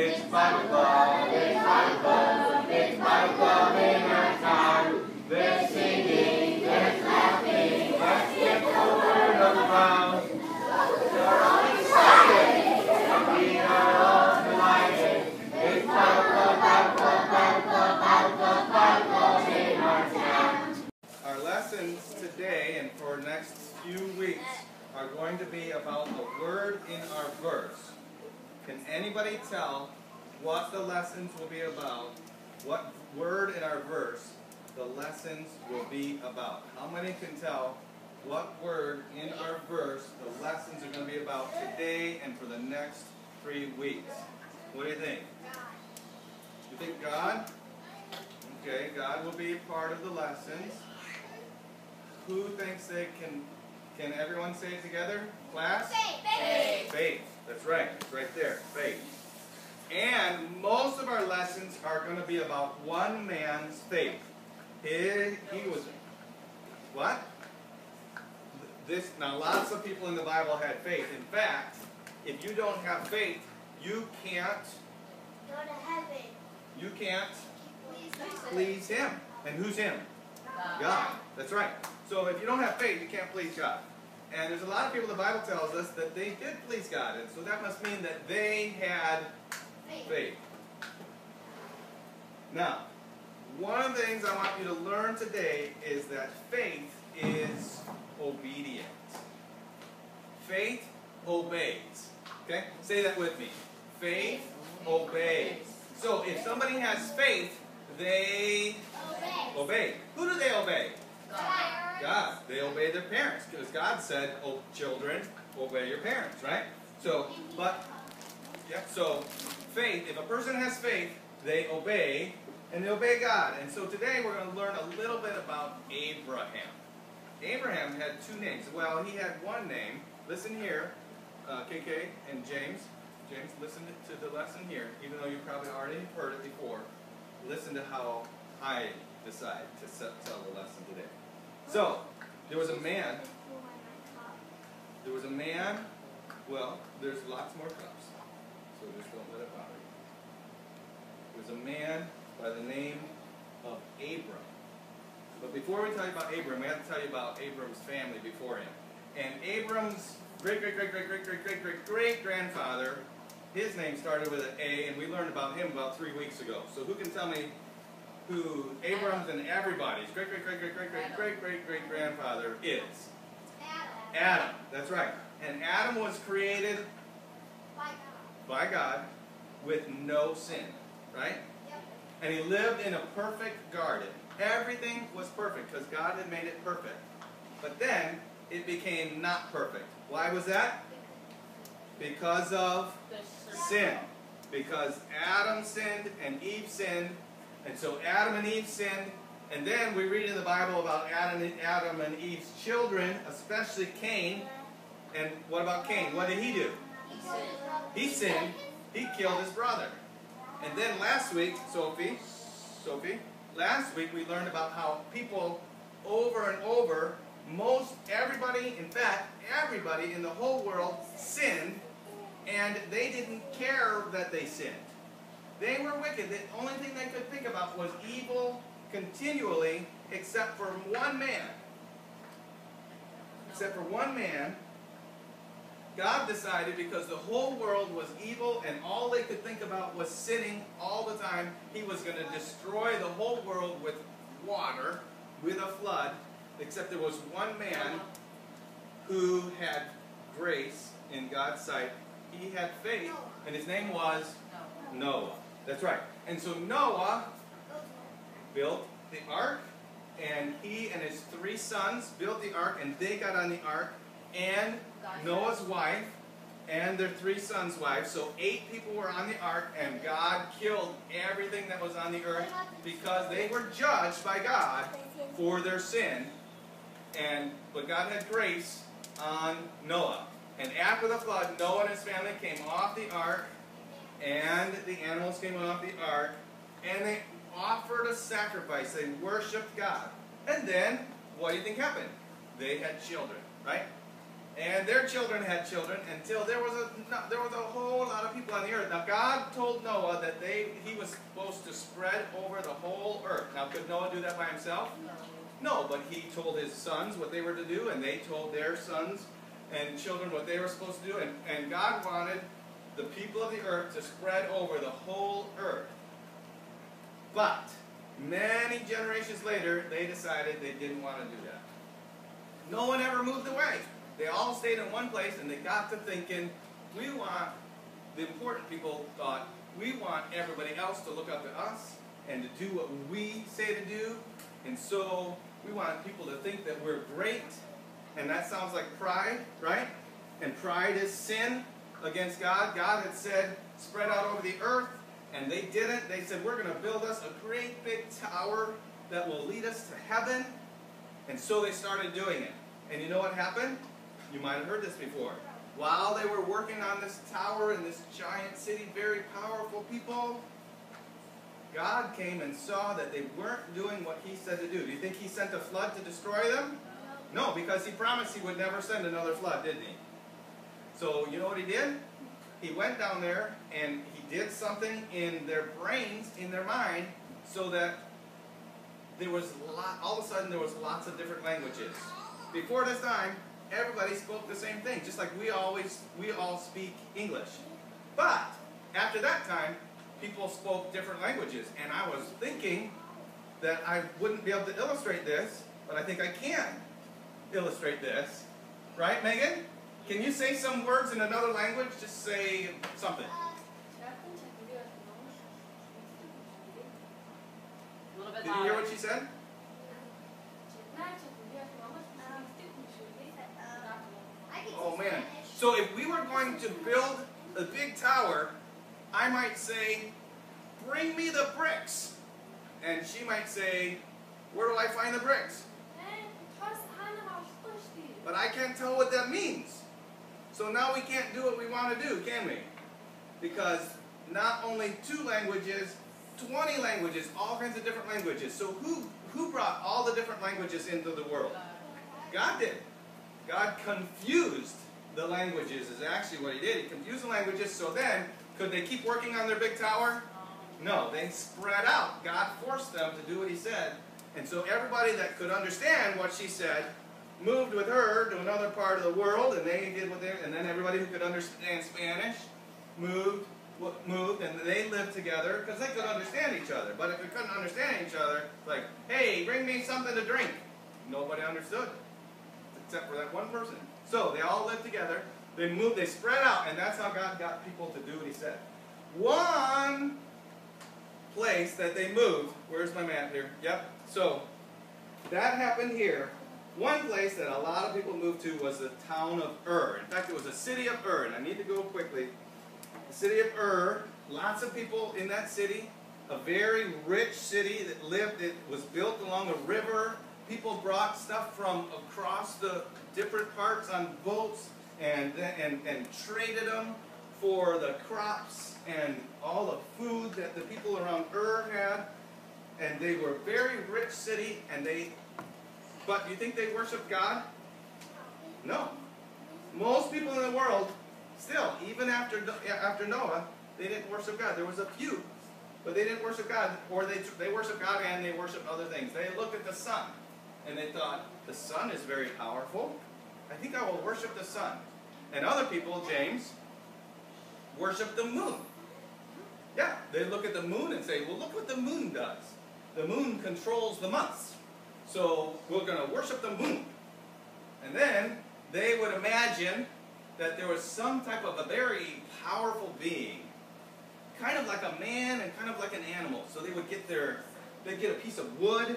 It's Bible it's Bible it's Bible in our town. There's singing, there's laughing, let's get the word around. We're all excited, we are all delighted. It's Bible Bible Bible in our town. Our lessons today and for next few weeks are going to be about the word in our verse. Can anybody tell what the lessons will be about? What word in our verse the lessons will be about? How many can tell what word in our verse the lessons are going to be about today and for the next three weeks? What do you think? You think God? Okay, God will be a part of the lessons. Who thinks they can? Can everyone say it together? Class? Faith. Faith. That's right. It's right there. Faith. And most of our lessons are going to be about one man's faith. He, he was what? This now lots of people in the Bible had faith. In fact, if you don't have faith, you can't Go to heaven. you can't Please please him. And who's him? God. That's right. So if you don't have faith, you can't please God. And there's a lot of people the Bible tells us that they did please God. And so that must mean that they had faith. Now, one of the things I want you to learn today is that faith is obedient. Faith obeys. Okay? Say that with me. Faith obeys. So if somebody has faith, they Obey. obey. Who do they obey? God. They obey their parents because God said, "Oh, children, obey your parents." Right? So, but yeah. So, faith. If a person has faith, they obey, and they obey God. And so today we're going to learn a little bit about Abraham. Abraham had two names. Well, he had one name. Listen here, uh, KK and James. James, listen to the lesson here, even though you probably already heard it before. Listen to how I decide to tell the lesson today. So, there was a man. There was a man. Well, there's lots more cups, so just don't let it bother you. There was a man by the name of Abram. But before we tell you about Abram, we have to tell you about Abram's family before him. And Abram's great, great, great, great, great, great, great, great, great grandfather, his name started with an A, and we learned about him about three weeks ago. So who can tell me who Abram's and everybody's great, great, great, great, great, great, great, great, great grandfather is? Adam. That's right. And Adam was created by God with no sin, right? Yep. And he lived in a perfect garden. Everything was perfect because God had made it perfect. But then it became not perfect. Why was that? Because of sin. Because Adam sinned and Eve sinned. And so Adam and Eve sinned. And then we read in the Bible about Adam and, Adam and Eve's children, especially Cain. And what about Cain? What did he do? He sinned. He killed his brother. And then last week, Sophie, Sophie, last week we learned about how people over and over, most everybody, in fact, everybody in the whole world sinned, and they didn't care that they sinned. They were wicked. The only thing they could think about was evil continually, except for one man. Except for one man God decided because the whole world was evil and all they could think about was sinning all the time, He was going to destroy the whole world with water, with a flood, except there was one man who had grace in God's sight. He had faith, and his name was Noah. That's right. And so Noah built the ark, and he and his three sons built the ark, and they got on the ark, and Noah's wife and their three sons' wives. So eight people were on the ark, and God killed everything that was on the earth because they were judged by God for their sin. And but God had grace on Noah. And after the flood, Noah and his family came off the ark, and the animals came off the ark, and they offered a sacrifice. They worshipped God. And then, what do you think happened? They had children, right? and their children had children until there was a there was a whole lot of people on the earth. Now God told Noah that they he was supposed to spread over the whole earth. Now could Noah do that by himself? No, but he told his sons what they were to do, and they told their sons and children what they were supposed to do, and, and God wanted the people of the earth to spread over the whole earth. But many generations later, they decided they didn't want to do that. No one ever moved away. They all stayed in one place and they got to thinking, we want, the important people thought, we want everybody else to look up to us and to do what we say to do. And so we want people to think that we're great. And that sounds like pride, right? And pride is sin against God. God had said, spread out over the earth. And they didn't. They said, we're going to build us a great big tower that will lead us to heaven. And so they started doing it. And you know what happened? You might have heard this before. While they were working on this tower in this giant city, very powerful people, God came and saw that they weren't doing what He said to do. Do you think He sent a flood to destroy them? No, because He promised He would never send another flood, didn't He? So, you know what He did? He went down there and He did something in their brains, in their mind, so that there was lot, all of a sudden there was lots of different languages. Before this time, everybody spoke the same thing, just like we always we all speak English. But after that time, people spoke different languages, and I was thinking that I wouldn't be able to illustrate this, but I think I can illustrate this. Right, Megan? Can you say some words in another language? Just say something. A Did you hear what she said? Oh man. So if we were going to build a big tower, I might say, bring me the bricks. And she might say, where do I find the bricks? But I can't tell what that means. So now we can't do what we want to do, can we? Because not only two languages, 20 languages, all kinds of different languages. So who, who brought all the different languages into the world? God did. God confused the languages is actually what he did. He confused the languages so then, could they keep working on their big tower? No, they spread out. God forced them to do what he said. And so everybody that could understand what she said moved with her to another part of the world, and they did what they and then everybody who could understand Spanish moved moved and they lived together because they could understand each other. But if they couldn't understand each other, like, hey, bring me something to drink. Nobody understood. Except for that one person. So they all lived together. They moved, they spread out, and that's how God got people to do what he said. One place that they moved, where's my map here? Yep. So that happened here. One place that a lot of people moved to was the town of Ur. In fact, it was the city of Ur, and I need to go quickly. The city of Ur, lots of people in that city, a very rich city that lived, it was built along a river. People brought stuff from across the different parts on boats and, and, and traded them for the crops and all the food that the people around Ur had. And they were a very rich city, and they, but do you think they worshiped God? No. Most people in the world, still, even after, after Noah, they didn't worship God. There was a few, but they didn't worship God, or they, they worshiped God and they worshiped other things. They looked at the sun, and they thought, the sun is very powerful. I think I will worship the sun. And other people, James, worship the moon. Yeah, they look at the moon and say, well, look what the moon does. The moon controls the months. So we're going to worship the moon. And then they would imagine that there was some type of a very powerful being, kind of like a man and kind of like an animal. So they would get their, they'd get a piece of wood,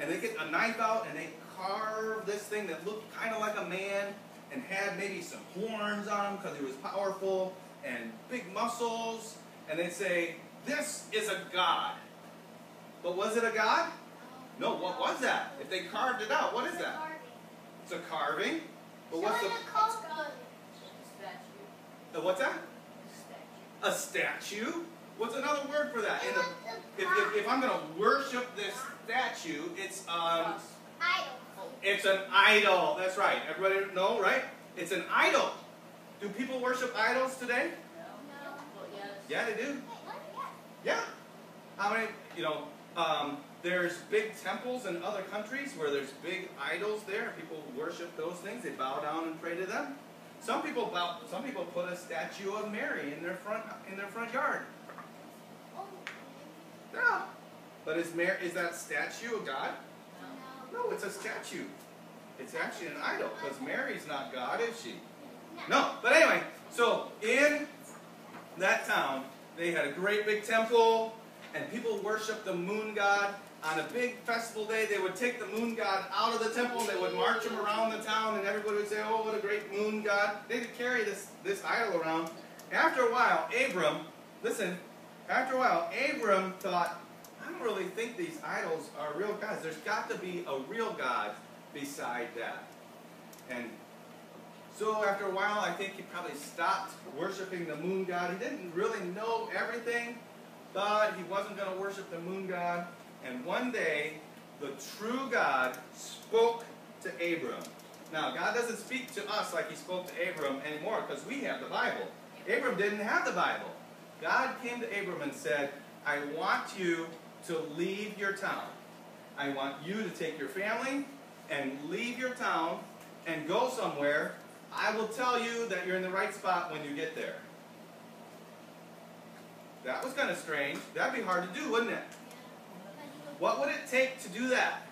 and they get a knife out, and they carve this thing that looked kind of like a man, and had maybe some horns on him because he was powerful, and big muscles, and they'd say, this is a god. But was it a god? No, what was that? If they carved it out, what is that? It's a carving. But what's the, the what's that? A statue. What's another word for that? In the, if, if, if I'm going to worship this statue, it's um, Idol. it's an idol. That's right. Everybody know, right? It's an idol. Do people worship idols today? No. Yeah, they do. Yeah. How many, you know, um, there's big temples in other countries where there's big idols there. People worship those things. They bow down and pray to them. Some people bow, some people put a statue of Mary in their front in their front yard. Yeah. But is Mary is that statue a god? No, it's a statue. It's actually an idol because Mary's not God, is she? No. But anyway, so in that town, they had a great big temple, and people worshiped the moon god. On a big festival day, they would take the moon god out of the temple, and they would march him around the town, and everybody would say, Oh, what a great moon god. They would carry this, this idol around. After a while, Abram, listen, after a while, Abram thought, I don't really think these idols are real gods. There's got to be a real God beside that. And so after a while, I think he probably stopped worshiping the moon god. He didn't really know everything, but he wasn't going to worship the moon god. And one day, the true God spoke to Abram. Now, God doesn't speak to us like he spoke to Abram anymore because we have the Bible. Abram didn't have the Bible. God came to Abram and said, I want you to leave your town. I want you to take your family and leave your town and go somewhere. I will tell you that you're in the right spot when you get there. That was kind of strange. That'd be hard to do, wouldn't it? What would it take to do that?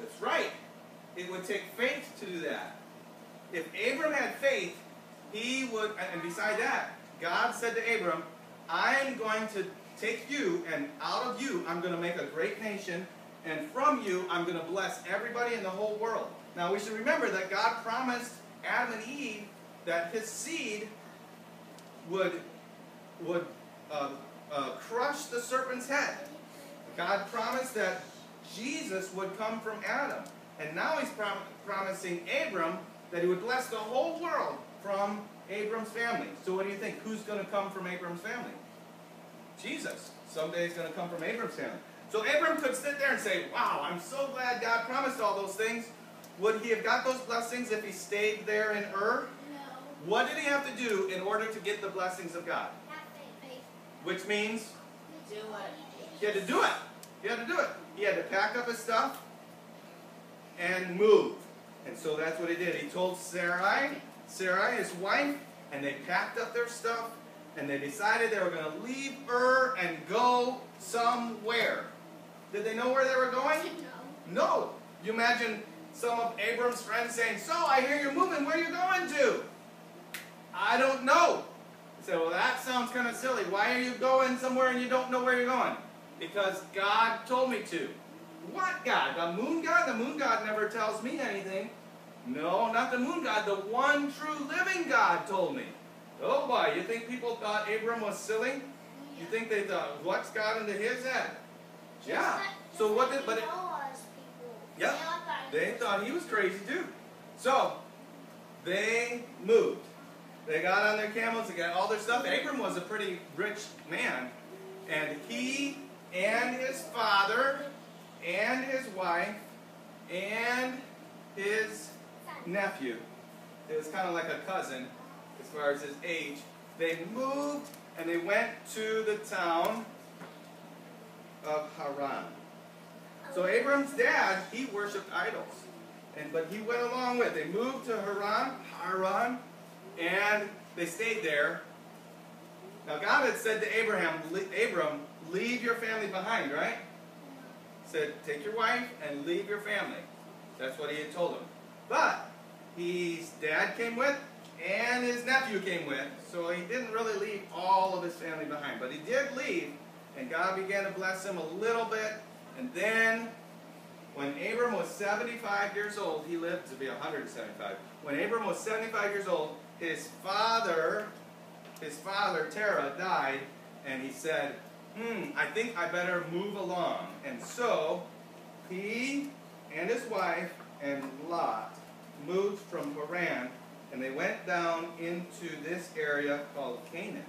That's right. It would take faith to do that. If Abram had faith, he would, and beside that, God said to Abram, I'm going to take you, and out of you, I'm going to make a great nation, and from you, I'm going to bless everybody in the whole world. Now, we should remember that God promised Adam and Eve that his seed would, would uh, uh, crush the serpent's head. God promised that Jesus would come from Adam. And now he's prom promising Abram that he would bless the whole world from Abram's family. So what do you think? Who's going to come from Abram's family? Jesus. Someday he's going to come from Abram's family. So Abram could sit there and say, wow, I'm so glad God promised all those things. Would he have got those blessings if he stayed there in Ur? No. What did he have to do in order to get the blessings of God? Which means Do it. he had to do it. He had to do it. He had to pack up his stuff and move. And so that's what he did. He told Sarai, Sarai, his wife, and they packed up their stuff and they decided they were going to leave Ur and go somewhere. Did they know where they were going? No. You imagine some of Abram's friends saying, So, I hear you're moving. Where are you going to? I don't know. Said, Well, that sounds kind of silly. Why are you going somewhere and you don't know where you're going? Because God told me to. What God? The moon God? The moon God never tells me anything. No, not the moon God. The one true living God told me. Oh boy, you think people thought Abram was silly? You think they thought, what's got into his head? Yeah. So what did, but it, Yeah. they thought he was crazy too. So, they moved. They got on their camels, they got all their stuff. Abram was a pretty rich man. And he and his father and his wife and his nephew, it was kind of like a cousin as far as his age, they moved and they went to the town of Haran. So Abram's dad, he worshipped idols. And but he went along with. They moved to Haran, Haran, and they stayed there. Now God had said to Abraham, Abram, leave your family behind, right? Said, take your wife and leave your family. That's what he had told him. But his dad came with, and his nephew came with, so he didn't really leave all of his family behind. But he did leave, and God began to bless him a little bit. And then, when Abram was 75 years old, he lived to be 175. When Abram was 75 years old, his father, his father Terah, died, and he said, hmm, I think I better move along. And so, he and his wife and Lot moved from Haran and they went down into this area called Canaan.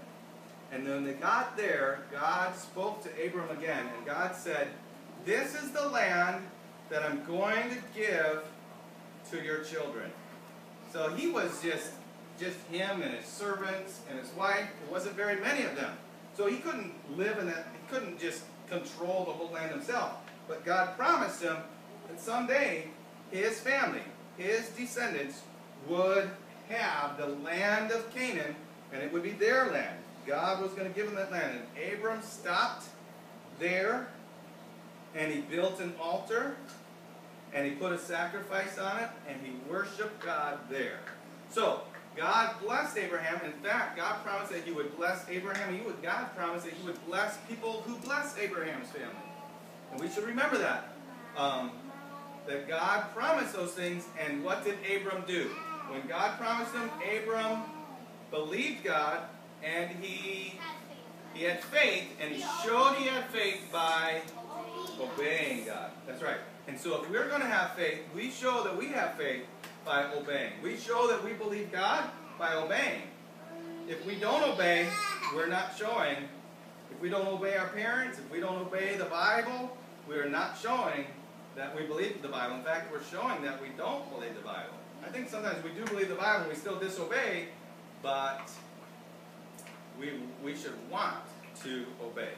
And when they got there, God spoke to Abram again, and God said, This is the land that I'm going to give to your children. So he was just just him and his servants and his wife. There wasn't very many of them. So he couldn't live in that, he couldn't just control the whole land himself. But God promised him that someday his family, his descendants, would have the land of Canaan, and it would be their land. God was going to give them that land. And Abram stopped there, and he built an altar, and he put a sacrifice on it, and he worshiped God there. So, God blessed Abraham. In fact, God promised that He would bless Abraham. He would, God promised that He would bless people who bless Abraham's family. And we should remember that. Um, that God promised those things, and what did Abram do? When God promised him, Abram believed God, and he he had faith, and he showed he had faith by obeying God. That's right. And so if we're going to have faith, we show that we have faith by obeying. We show that we believe God by obeying. If we don't obey, we're not showing. If we don't obey our parents, if we don't obey the Bible, we are not showing that we believe the Bible. In fact, we're showing that we don't believe the Bible. I think sometimes we do believe the Bible and we still disobey, but we, we should want to obey.